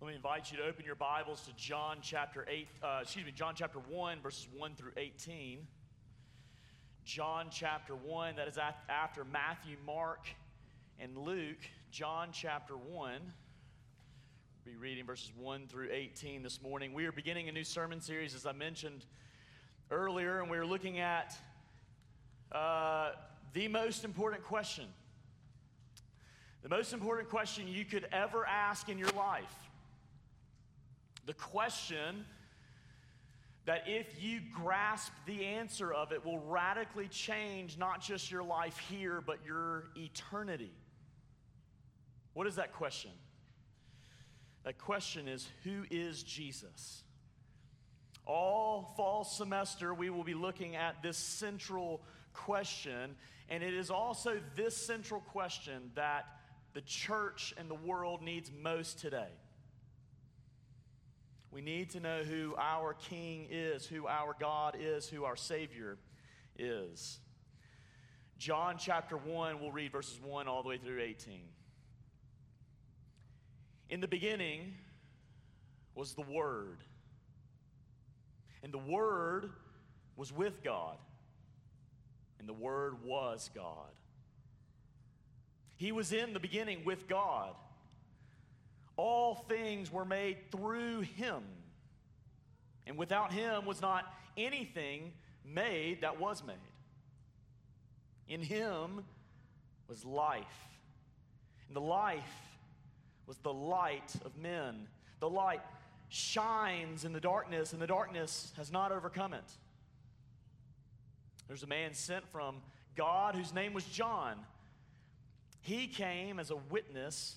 Let me invite you to open your Bibles to John chapter 8, uh, excuse me, John chapter 1, verses 1 through 18. John chapter 1, that is after Matthew, Mark, and Luke. John chapter 1. We'll be reading verses 1 through 18 this morning. We are beginning a new sermon series, as I mentioned earlier, and we're looking at uh, the most important question. The most important question you could ever ask in your life. The question that if you grasp the answer of it will radically change not just your life here, but your eternity. What is that question? That question is Who is Jesus? All fall semester, we will be looking at this central question, and it is also this central question that the church and the world needs most today. We need to know who our King is, who our God is, who our Savior is. John chapter 1, we'll read verses 1 all the way through 18. In the beginning was the Word, and the Word was with God, and the Word was God. He was in the beginning with God. All things were made through him. And without him was not anything made that was made. In him was life. And the life was the light of men. The light shines in the darkness, and the darkness has not overcome it. There's a man sent from God whose name was John. He came as a witness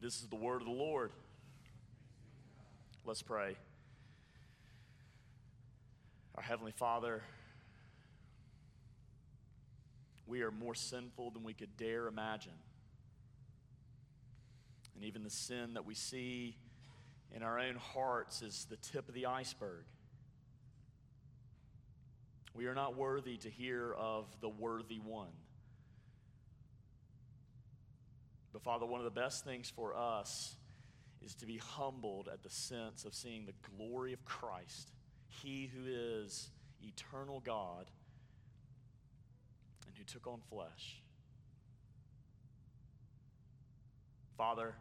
This is the word of the Lord. Let's pray. Our Heavenly Father, we are more sinful than we could dare imagine. And even the sin that we see in our own hearts is the tip of the iceberg. We are not worthy to hear of the worthy one. But Father, one of the best things for us is to be humbled at the sense of seeing the glory of Christ, He who is eternal God and who took on flesh. Father,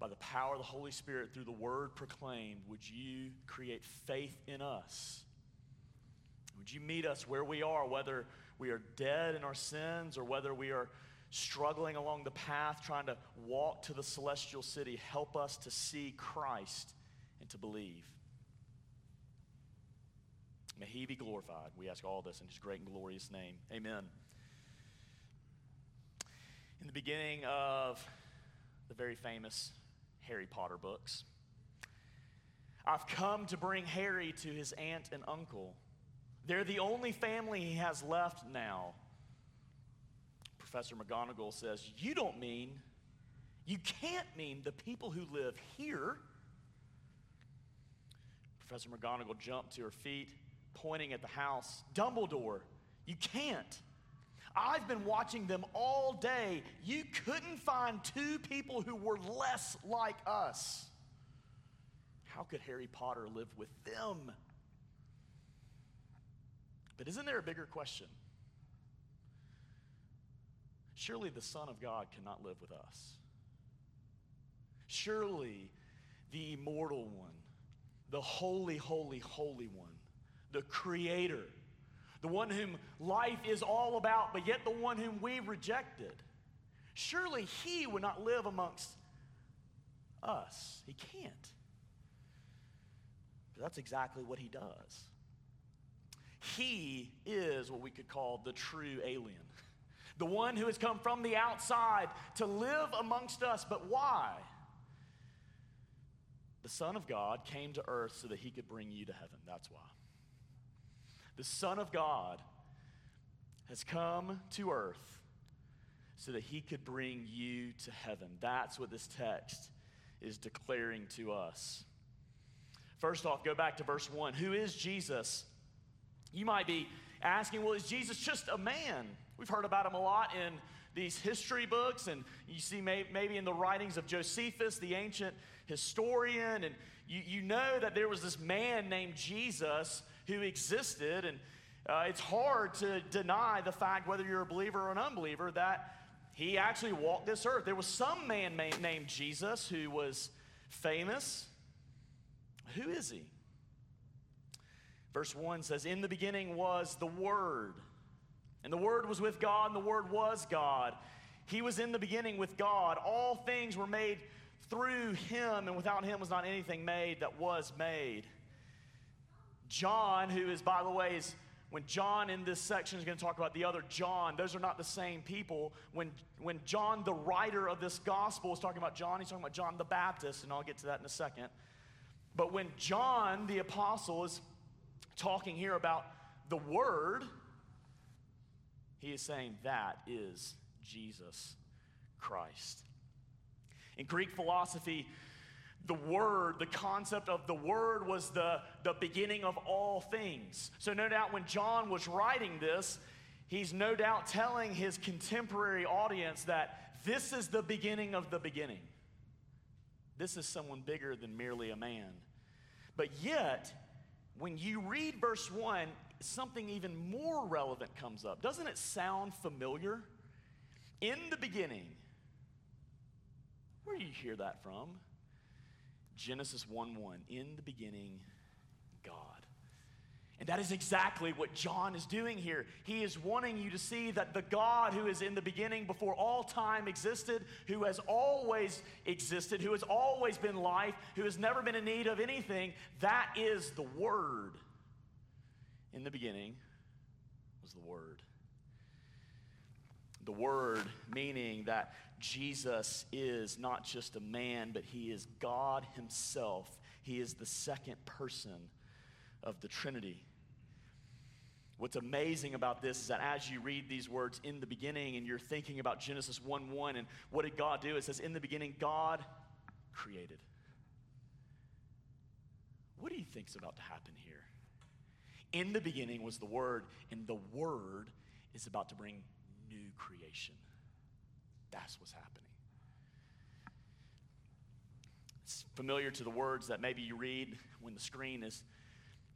by the power of the Holy Spirit through the word proclaimed, would you create faith in us? Would you meet us where we are, whether we are dead in our sins or whether we are struggling along the path, trying to walk to the celestial city, help us to see Christ and to believe. May he be glorified. We ask all this in his great and glorious name. Amen. In the beginning of the very famous Harry Potter books, I've come to bring Harry to his aunt and uncle. They're the only family he has left now. Professor McGonagall says, You don't mean You can't mean the people who live here. Professor McGonagall jumped to her feet, pointing at the house. Dumbledore, you can't. I've been watching them all day. You couldn't find two people who were less like us. How could Harry Potter live with them? But isn't there a bigger question? Surely the Son of God cannot live with us. Surely the immortal one, the holy, holy, holy one, the creator, the one whom life is all about, but yet the one whom we rejected. Surely he would not live amongst us. He can't. But that's exactly what he does. He is what we could call the true alien, the one who has come from the outside to live amongst us. But why? The Son of God came to earth so that he could bring you to heaven. That's why. The Son of God has come to earth so that he could bring you to heaven. That's what this text is declaring to us. First off, go back to verse 1. Who is Jesus? You might be asking, well, is Jesus just a man? We've heard about him a lot in these history books, and you see may, maybe in the writings of Josephus, the ancient historian, and you, you know that there was this man named Jesus who existed, and uh, it's hard to deny the fact, whether you're a believer or an unbeliever, that he actually walked this earth. There was some man named Jesus who was famous. Who is he? Verse 1 says, In the beginning was the Word, and the Word was with God, and the Word was God. He was in the beginning with God. All things were made through him, and without him was not anything made that was made. John, who is, by the way, is when John in this section is going to talk about the other John, those are not the same people. When, when John, the writer of this gospel, is talking about John, he's talking about John the Baptist, and I'll get to that in a second. But when John, the apostle, is talking here about the Word, he is saying that is Jesus Christ. In Greek philosophy, the word, the concept of the word was the, the beginning of all things. So, no doubt when John was writing this, he's no doubt telling his contemporary audience that this is the beginning of the beginning. This is someone bigger than merely a man. But yet, when you read verse 1, something even more relevant comes up. Doesn't it sound familiar? In the beginning, where do you hear that from? Genesis 1 1. In the beginning, God. And that is exactly what John is doing here. He is wanting you to see that the God who is in the beginning before all time existed, who has always existed, who has always been life, who has never been in need of anything, that is the Word. In the beginning was the Word. The Word meaning that Jesus is not just a man, but he is God himself. He is the second person of the Trinity. What's amazing about this is that as you read these words in the beginning and you're thinking about Genesis 1 1 and what did God do? It says, In the beginning, God created. What do you think is about to happen here? In the beginning was the Word, and the Word is about to bring new creation. That's what's happening. It's familiar to the words that maybe you read when the screen is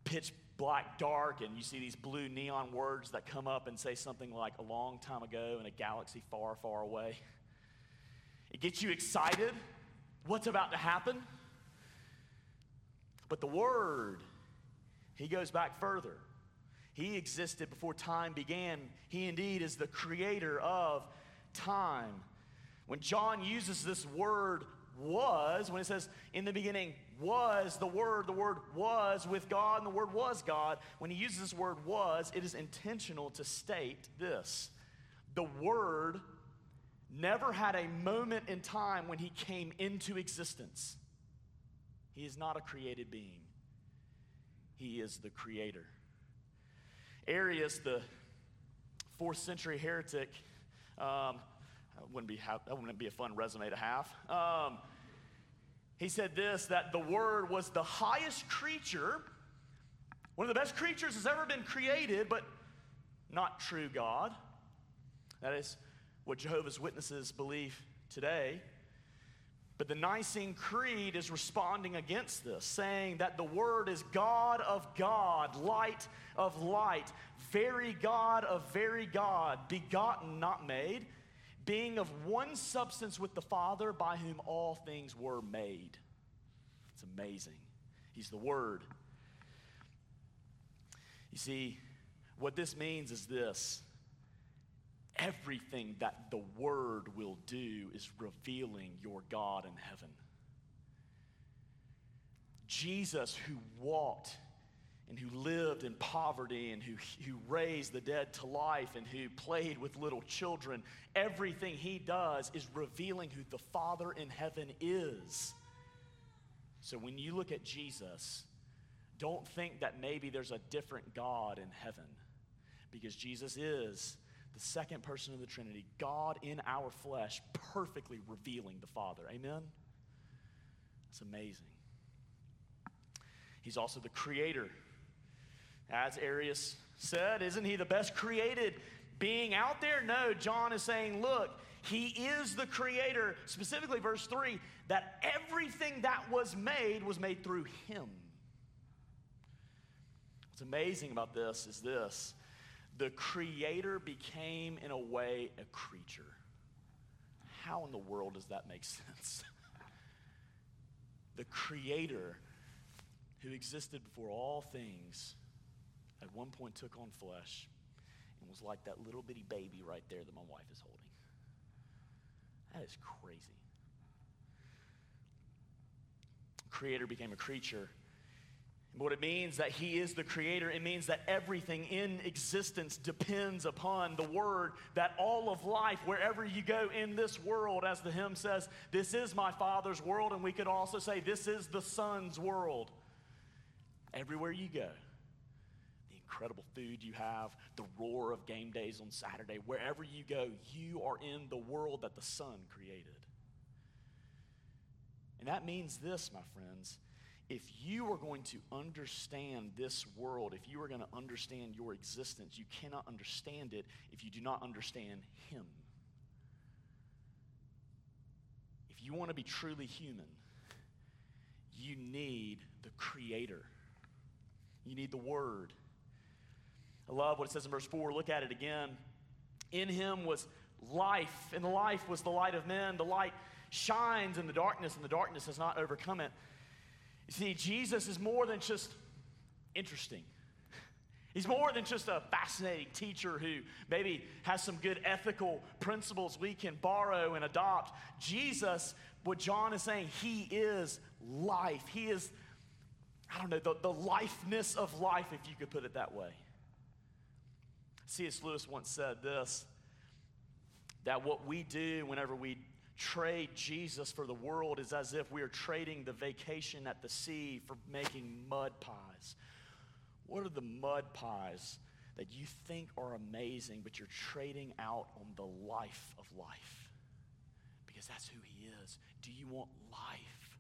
pitch black dark and you see these blue neon words that come up and say something like a long time ago in a galaxy far, far away. It gets you excited. What's about to happen? But the Word, He goes back further. He existed before time began. He indeed is the creator of time. When John uses this word was, when it says in the beginning was the word, the word was with God, and the word was God, when he uses this word was, it is intentional to state this. The word never had a moment in time when he came into existence. He is not a created being, he is the creator. Arius, the fourth century heretic, um, That wouldn't be, that wouldn't be a fun resume to have. Um, he said this that the Word was the highest creature, one of the best creatures has ever been created, but not true God. That is what Jehovah's Witnesses believe today. But the Nicene Creed is responding against this, saying that the Word is God of God, light of light, very God of very God, begotten, not made, being of one substance with the Father, by whom all things were made. It's amazing. He's the Word. You see, what this means is this everything that the Word will do is revealing your God in heaven. Jesus, who walked and who lived in poverty and who, who raised the dead to life and who played with little children, everything he does is revealing who the Father in heaven is. So when you look at Jesus, don't think that maybe there's a different God in heaven because Jesus is the second person of the Trinity, God in our flesh, perfectly revealing the Father. Amen? It's amazing. He's also the creator. As Arius said, isn't he the best created being out there? No, John is saying, look, he is the creator, specifically verse 3, that everything that was made was made through him. What's amazing about this is this the creator became, in a way, a creature. How in the world does that make sense? the creator who existed before all things at one point took on flesh and was like that little bitty baby right there that my wife is holding. That is crazy. Creator became a creature what it means that he is the creator, it means that everything in existence depends upon the word, that all of life, wherever you go in this world, as the hymn says, this is my Father's world, and we could also say, this is the Son's world. Everywhere you go, the incredible food you have, the roar of game days on Saturday, wherever you go, you are in the world that the Son created. And that means this, my friends if you are going to understand this world, if you are going to understand your existence, you cannot understand it if you do not understand Him. If you want to be truly human, you need the Creator, you need the Word. I love what it says in verse 4. Look at it again. In Him was life, and the life was the light of men. The light shines in the darkness, and the darkness has not overcome it. You see, Jesus is more than just interesting. He's more than just a fascinating teacher who maybe has some good ethical principles we can borrow and adopt. Jesus, what John is saying, he is life. He is, I don't know, the, the lifeness of life, if you could put it that way. C.S. Lewis once said this that what we do whenever we trade Jesus for the world is as if we are trading the vacation at the sea for making mud pies. What are the mud pies that you think are amazing, but you're trading out on the life of life? Because that's who He is. Do you want life?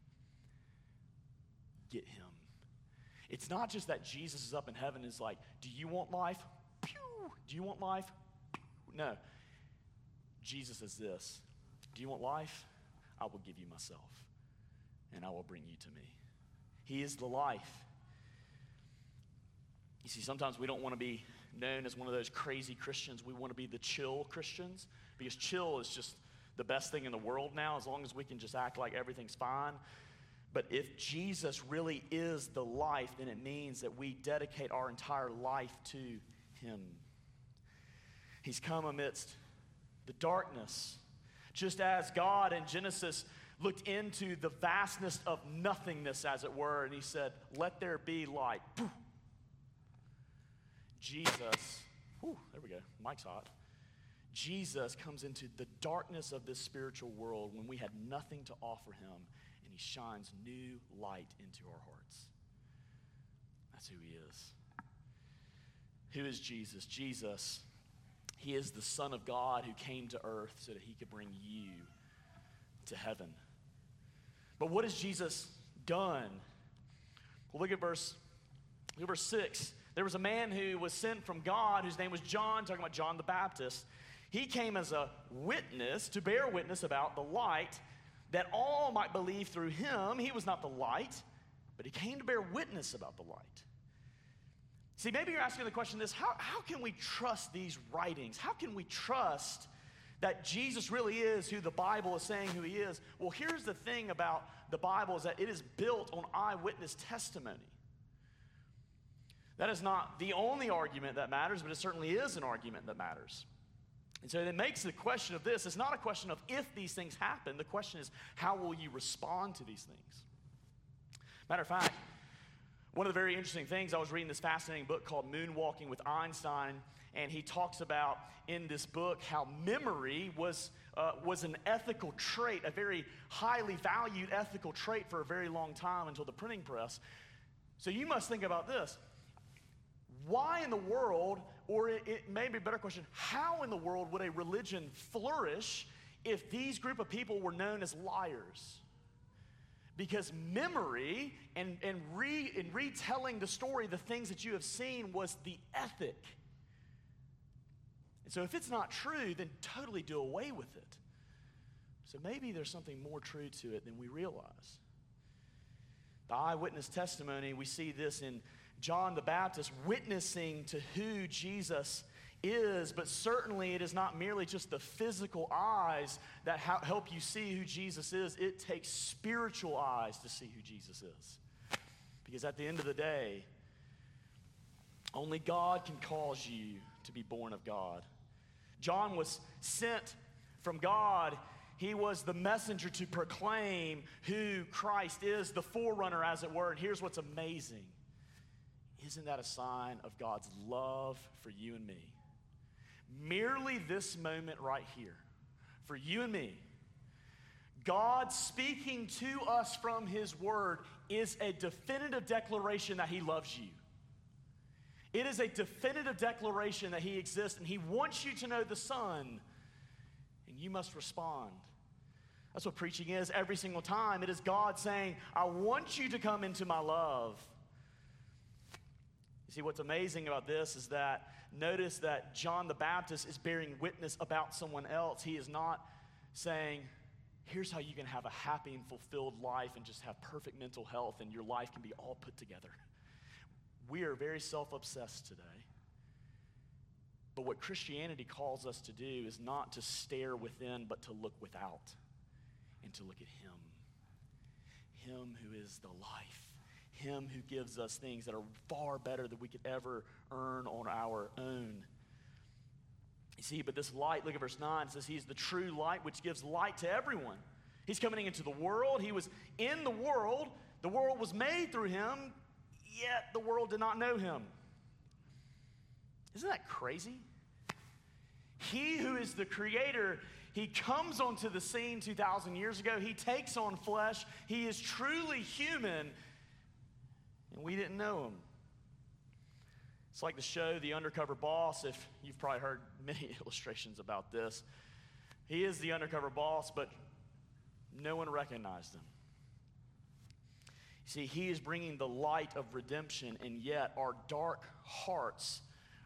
Get Him. It's not just that Jesus is up in heaven is like, do you want life? Pew! Do you want life? Pew! No. Jesus is this do you want life? I will give you myself, and I will bring you to me. He is the life. You see, sometimes we don't want to be known as one of those crazy Christians. We want to be the chill Christians because chill is just the best thing in the world now, as long as we can just act like everything's fine. But if Jesus really is the life, then it means that we dedicate our entire life to Him. He's come amidst the darkness just as God in Genesis looked into the vastness of nothingness, as it were, and he said, Let there be light. Jesus, whew, there we go, mic's hot. Jesus comes into the darkness of this spiritual world when we had nothing to offer him, and he shines new light into our hearts. That's who he is. Who is Jesus? Jesus He is the Son of God who came to earth so that he could bring you to heaven. But what has Jesus done? Well, look at verse, look at verse 6. There was a man who was sent from God whose name was John, talking about John the Baptist. He came as a witness to bear witness about the light that all might believe through him. He was not the light, but he came to bear witness about the light. See, maybe you're asking the question this how, how can we trust these writings? How can we trust that Jesus really is who the Bible is saying who he is? Well, here's the thing about the Bible is that it is built on eyewitness testimony. That is not the only argument that matters, but it certainly is an argument that matters. And so it makes the question of this it's not a question of if these things happen, the question is how will you respond to these things? Matter of fact, one of the very interesting things, I was reading this fascinating book called Moonwalking with Einstein, and he talks about in this book how memory was, uh, was an ethical trait, a very highly valued ethical trait for a very long time until the printing press. So you must think about this. Why in the world, or it, it may be a better question, how in the world would a religion flourish if these group of people were known as liars? Because memory and, and, re, and retelling the story, the things that you have seen, was the ethic. And so if it's not true, then totally do away with it. So maybe there's something more true to it than we realize. The eyewitness testimony, we see this in John the Baptist witnessing to who Jesus is, but certainly it is not merely just the physical eyes that help you see who Jesus is. It takes spiritual eyes to see who Jesus is. Because at the end of the day, only God can cause you to be born of God. John was sent from God. He was the messenger to proclaim who Christ is, the forerunner, as it were. And here's what's amazing isn't that a sign of God's love for you and me? Merely this moment right here, for you and me, God speaking to us from His Word is a definitive declaration that He loves you. It is a definitive declaration that He exists and He wants you to know the Son, and you must respond. That's what preaching is every single time. It is God saying, I want you to come into my love. You see, what's amazing about this is that notice that John the Baptist is bearing witness about someone else. He is not saying, here's how you can have a happy and fulfilled life and just have perfect mental health and your life can be all put together. We are very self obsessed today. But what Christianity calls us to do is not to stare within, but to look without and to look at Him. Him who is the life him who gives us things that are far better than we could ever earn on our own. You see, but this light, look at verse 9, says he's the true light which gives light to everyone. He's coming into the world. He was in the world. The world was made through him, yet the world did not know him. Isn't that crazy? He who is the creator, he comes onto the scene 2,000 years ago. He takes on flesh. He is truly human, and we didn't know him. It's like the show The Undercover Boss, if you've probably heard many illustrations about this. He is the undercover boss, but no one recognized him. See, he is bringing the light of redemption, and yet our dark hearts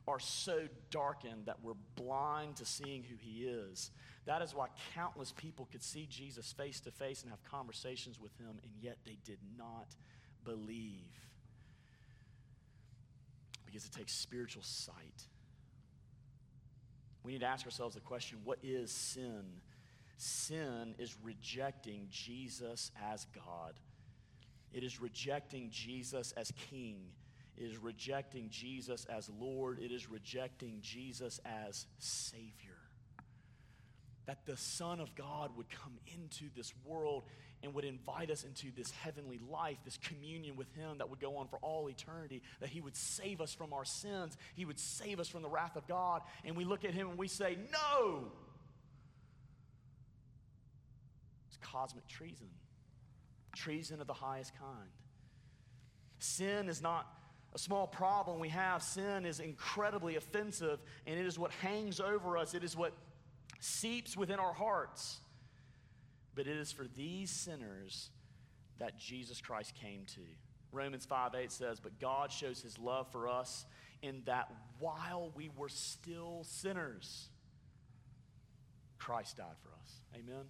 are so darkened that we're blind to seeing who he is. That is why countless people could see Jesus face to face and have conversations with him, and yet they did not believe because it takes spiritual sight. We need to ask ourselves the question what is sin? Sin is rejecting Jesus as God, it is rejecting Jesus as King. It is rejecting Jesus as Lord. It is rejecting Jesus as Savior. That the Son of God would come into this world and would invite us into this heavenly life, this communion with Him that would go on for all eternity, that He would save us from our sins, He would save us from the wrath of God. And we look at Him and we say, No! It's cosmic treason, treason of the highest kind. Sin is not a small problem we have. Sin is incredibly offensive, and it is what hangs over us, it is what seeps within our hearts. But it is for these sinners that Jesus Christ came to. Romans 5 8 says, But God shows his love for us in that while we were still sinners, Christ died for us. Amen.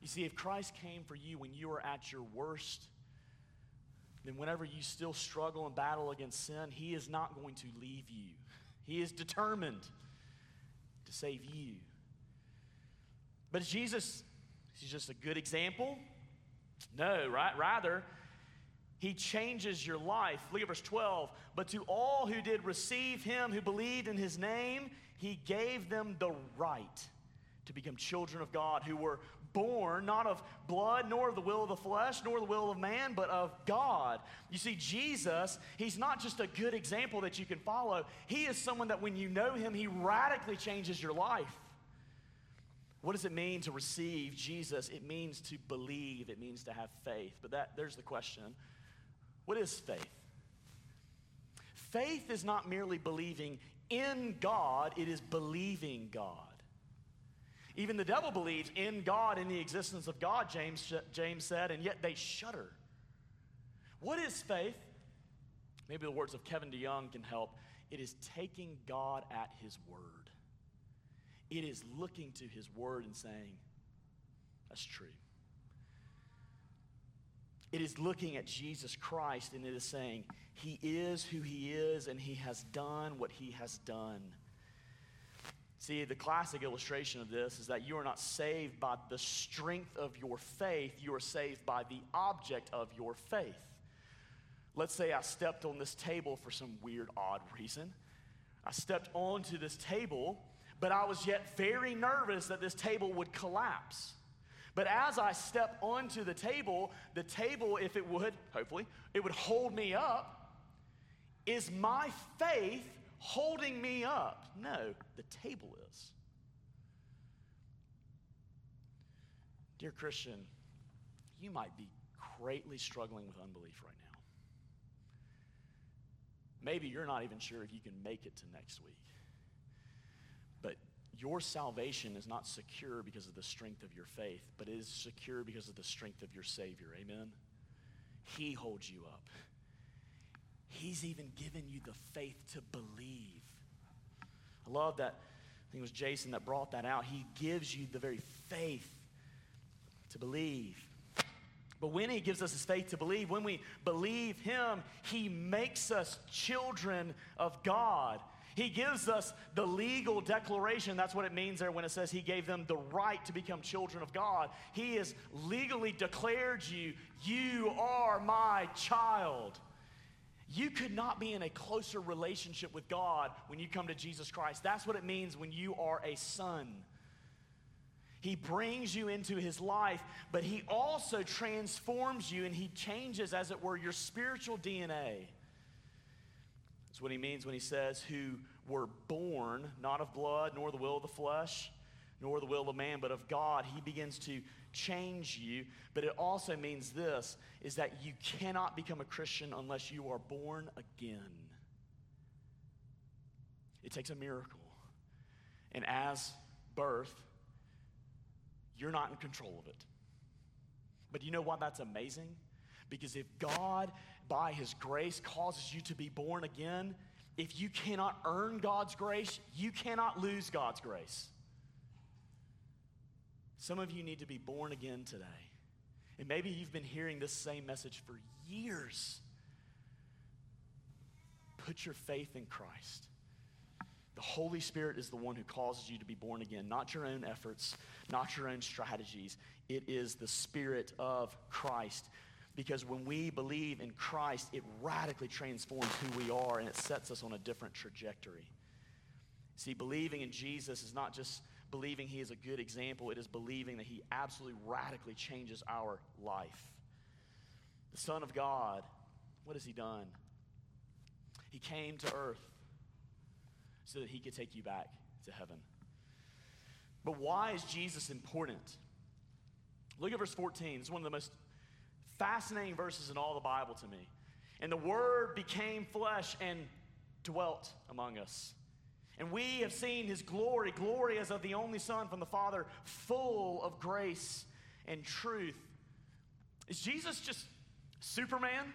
You see, if Christ came for you when you were at your worst, then whenever you still struggle and battle against sin, He is not going to leave you. He is determined to save you. But is Jesus, he's just a good example? No, right? Rather, he changes your life. Look at verse 12. But to all who did receive him, who believed in his name, he gave them the right to become children of God, who were born not of blood, nor of the will of the flesh, nor the will of man, but of God. You see, Jesus, he's not just a good example that you can follow, he is someone that when you know him, he radically changes your life. What does it mean to receive Jesus? It means to believe, it means to have faith. But that, there's the question what is faith? Faith is not merely believing in God, it is believing God. Even the devil believes in God, in the existence of God, James, James said, and yet they shudder. What is faith? Maybe the words of Kevin DeYoung can help. It is taking God at his word. It is looking to his word and saying, That's true. It is looking at Jesus Christ and it is saying, He is who He is and He has done what He has done. See, the classic illustration of this is that you are not saved by the strength of your faith, you are saved by the object of your faith. Let's say I stepped on this table for some weird, odd reason. I stepped onto this table, but I was yet very nervous that this table would collapse. But as I step onto the table, the table, if it would, hopefully, it would hold me up. Is my faith holding me up. No, the table is. Dear Christian, you might be greatly struggling with unbelief right now. Maybe you're not even sure if you can make it to next week. But your salvation is not secure because of the strength of your faith, but it is secure because of the strength of your Savior. Amen? He holds you up. He's even given you the faith to believe. I love that. I think it was Jason that brought that out. He gives you the very faith to believe. But when He gives us His faith to believe, when we believe Him, He makes us children of God. He gives us the legal declaration. That's what it means there when it says He gave them the right to become children of God. He has legally declared you, you are my child. You could not be in a closer relationship with God when you come to Jesus Christ. That's what it means when you are a son. He brings you into his life, but he also transforms you and he changes, as it were, your spiritual DNA. That's what he means when he says, Who were born not of blood, nor the will of the flesh, nor the will of man, but of God. He begins to change you. But it also means this is that you cannot become a Christian unless you are born again. It takes a miracle. And as birth, you're not in control of it. But you know why that's amazing? Because if God, by His grace, causes you to be born again, if you cannot earn God's grace, you cannot lose God's grace. Some of you need to be born again today. And maybe you've been hearing this same message for years. Put your faith in Christ. The Holy Spirit is the one who causes you to be born again, not your own efforts, not your own strategies. It is the Spirit of Christ. Because when we believe in Christ, it radically transforms who we are and it sets us on a different trajectory. See, believing in Jesus is not just believing he is a good example, it is believing that he absolutely radically changes our life. The Son of God, what has he done? He came to earth so that he could take you back to heaven. But why is Jesus important? Look at verse 14. It's one of the most fascinating verses in all the Bible to me. And the Word became flesh and dwelt among us. And we have seen his glory, glory as of the only Son from the Father, full of grace and truth. Is Jesus just Superman?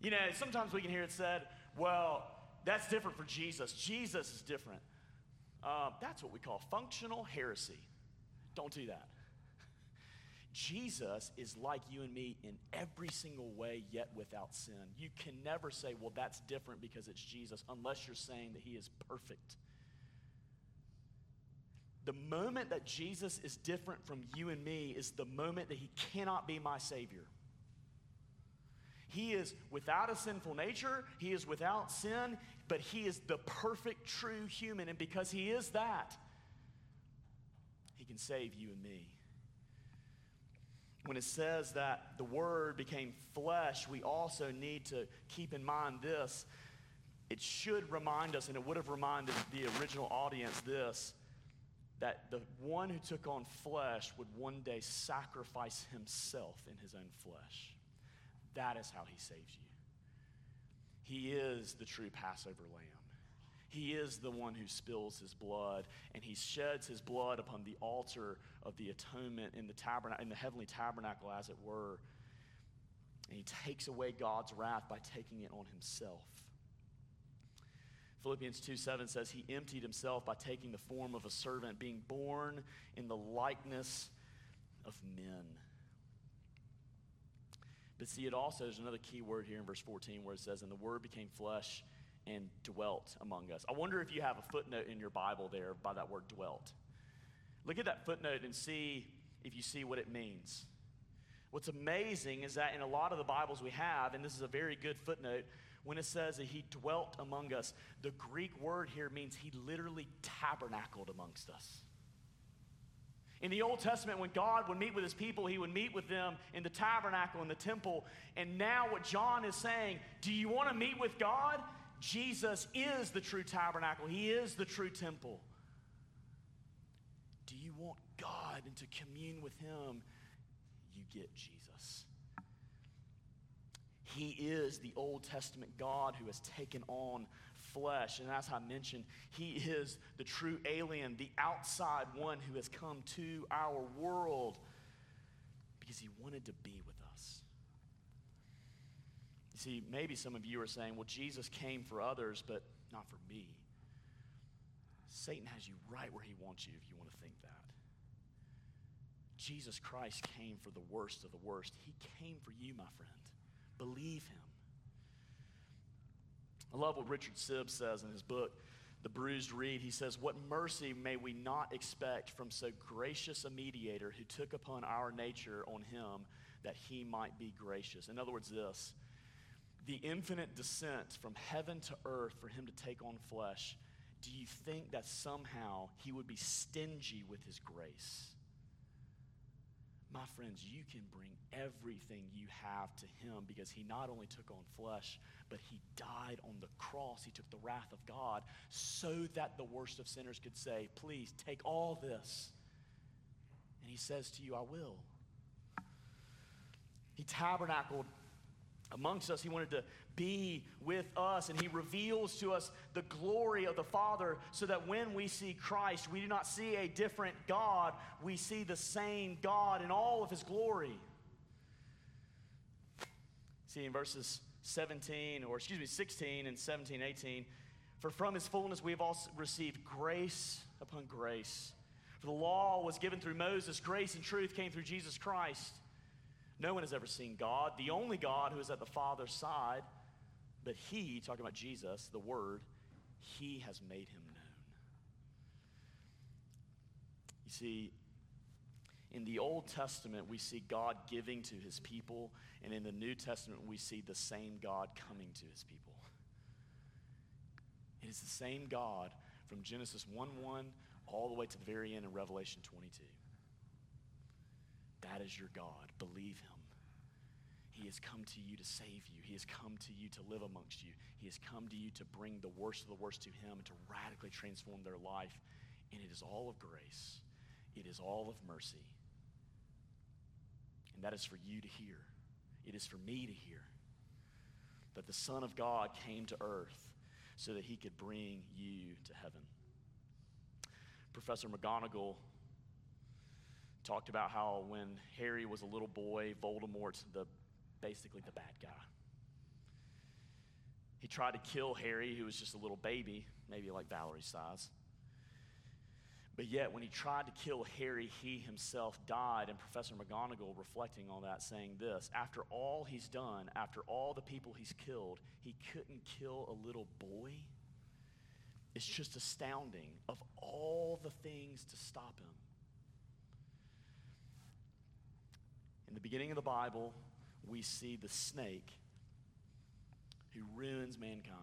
You know, sometimes we can hear it said, well, that's different for Jesus. Jesus is different. Uh, that's what we call functional heresy. Don't do that. Jesus is like you and me in every single way, yet without sin. You can never say, well, that's different because it's Jesus, unless you're saying that he is perfect. The moment that Jesus is different from you and me is the moment that he cannot be my Savior. He is without a sinful nature, he is without sin, but he is the perfect, true human. And because he is that, he can save you and me when it says that the Word became flesh, we also need to keep in mind this. It should remind us, and it would have reminded the original audience this, that the one who took on flesh would one day sacrifice himself in his own flesh. That is how he saves you. He is the true Passover lamb. He is the one who spills his blood, and he sheds his blood upon the altar of the atonement in the tabernacle, in the heavenly tabernacle, as it were. And he takes away God's wrath by taking it on himself. Philippians 2 7 says, He emptied himself by taking the form of a servant, being born in the likeness of men. But see, it also, there's another key word here in verse 14 where it says, And the word became flesh and dwelt among us. I wonder if you have a footnote in your Bible there by that word dwelt. Look at that footnote and see if you see what it means. What's amazing is that in a lot of the Bibles we have, and this is a very good footnote, when it says that he dwelt among us, the Greek word here means he literally tabernacled amongst us. In the Old Testament, when God would meet with his people, he would meet with them in the tabernacle, in the temple. And now, what John is saying, do you want to meet with God? Jesus is the true tabernacle, He is the true temple. Do you want God and to commune with Him? You get Jesus. He is the Old Testament God who has taken on flesh. And as I mentioned, He is the true alien, the outside one who has come to our world because He wanted to be with see, maybe some of you are saying, well, Jesus came for others, but not for me. Satan has you right where he wants you if you want to think that. Jesus Christ came for the worst of the worst. He came for you, my friend. Believe him. I love what Richard Sibbes says in his book, The Bruised Reed. He says, What mercy may we not expect from so gracious a mediator who took upon our nature on him that he might be gracious? In other words, this the infinite descent from heaven to earth for him to take on flesh, do you think that somehow he would be stingy with his grace? My friends, you can bring everything you have to him because he not only took on flesh, but he died on the cross. He took the wrath of God so that the worst of sinners could say, Please take all this. And he says to you, I will. He tabernacled amongst us. He wanted to be with us, and He reveals to us the glory of the Father so that when we see Christ, we do not see a different God, we see the same God in all of His glory. See, in verses 17, or excuse me, 16 and 17, 18, for from His fullness we have also received grace upon grace. For the law was given through Moses, grace and truth came through Jesus Christ. No one has ever seen God, the only God who is at the Father's side. But He, talking about Jesus, the Word, He has made Him known. You see, in the Old Testament, we see God giving to His people, and in the New Testament, we see the same God coming to His people. It is the same God from Genesis 1 1 all the way to the very end in Revelation 22. That is your God. Believe him. He has come to you to save you. He has come to you to live amongst you. He has come to you to bring the worst of the worst to him and to radically transform their life. And it is all of grace, it is all of mercy. And that is for you to hear, it is for me to hear. that the Son of God came to earth so that he could bring you to heaven. Professor McGonagall talked about how when Harry was a little boy, Voldemort's the, basically the bad guy. He tried to kill Harry, who was just a little baby, maybe like Valerie's size. But yet, when he tried to kill Harry, he himself died. And Professor McGonagall, reflecting on that, saying this After all he's done, after all the people he's killed, he couldn't kill a little boy? It's just astounding of all the things to stop him. In the beginning of the Bible, we see the snake who ruins mankind,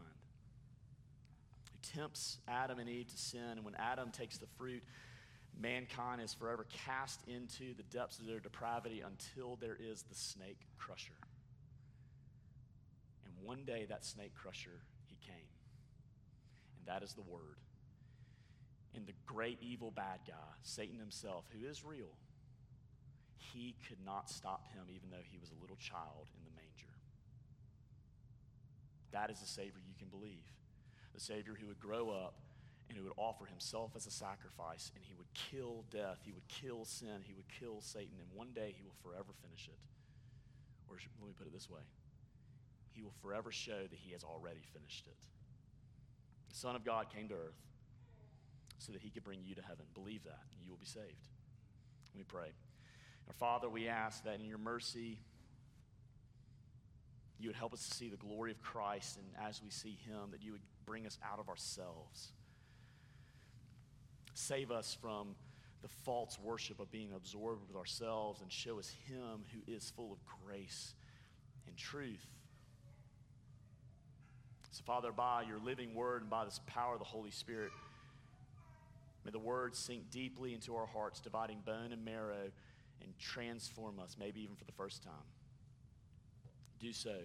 who tempts Adam and Eve to sin. And when Adam takes the fruit, mankind is forever cast into the depths of their depravity until there is the snake crusher. And one day, that snake crusher, he came. And that is the Word. And the great evil bad guy, Satan himself, who is real, he could not stop him even though he was a little child in the manger. That is the Savior you can believe. The Savior who would grow up and who would offer himself as a sacrifice, and he would kill death, he would kill sin, he would kill Satan, and one day he will forever finish it. Or let me put it this way He will forever show that he has already finished it. The Son of God came to earth so that he could bring you to heaven. Believe that, and you will be saved. Let me pray. Our Father, we ask that in your mercy, you would help us to see the glory of Christ, and as we see him, that you would bring us out of ourselves. Save us from the false worship of being absorbed with ourselves and show us him who is full of grace and truth. So, Father, by your living word and by this power of the Holy Spirit, may the word sink deeply into our hearts, dividing bone and marrow and transform us, maybe even for the first time. Do so,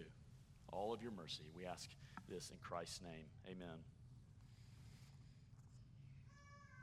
all of your mercy. We ask this in Christ's name. Amen.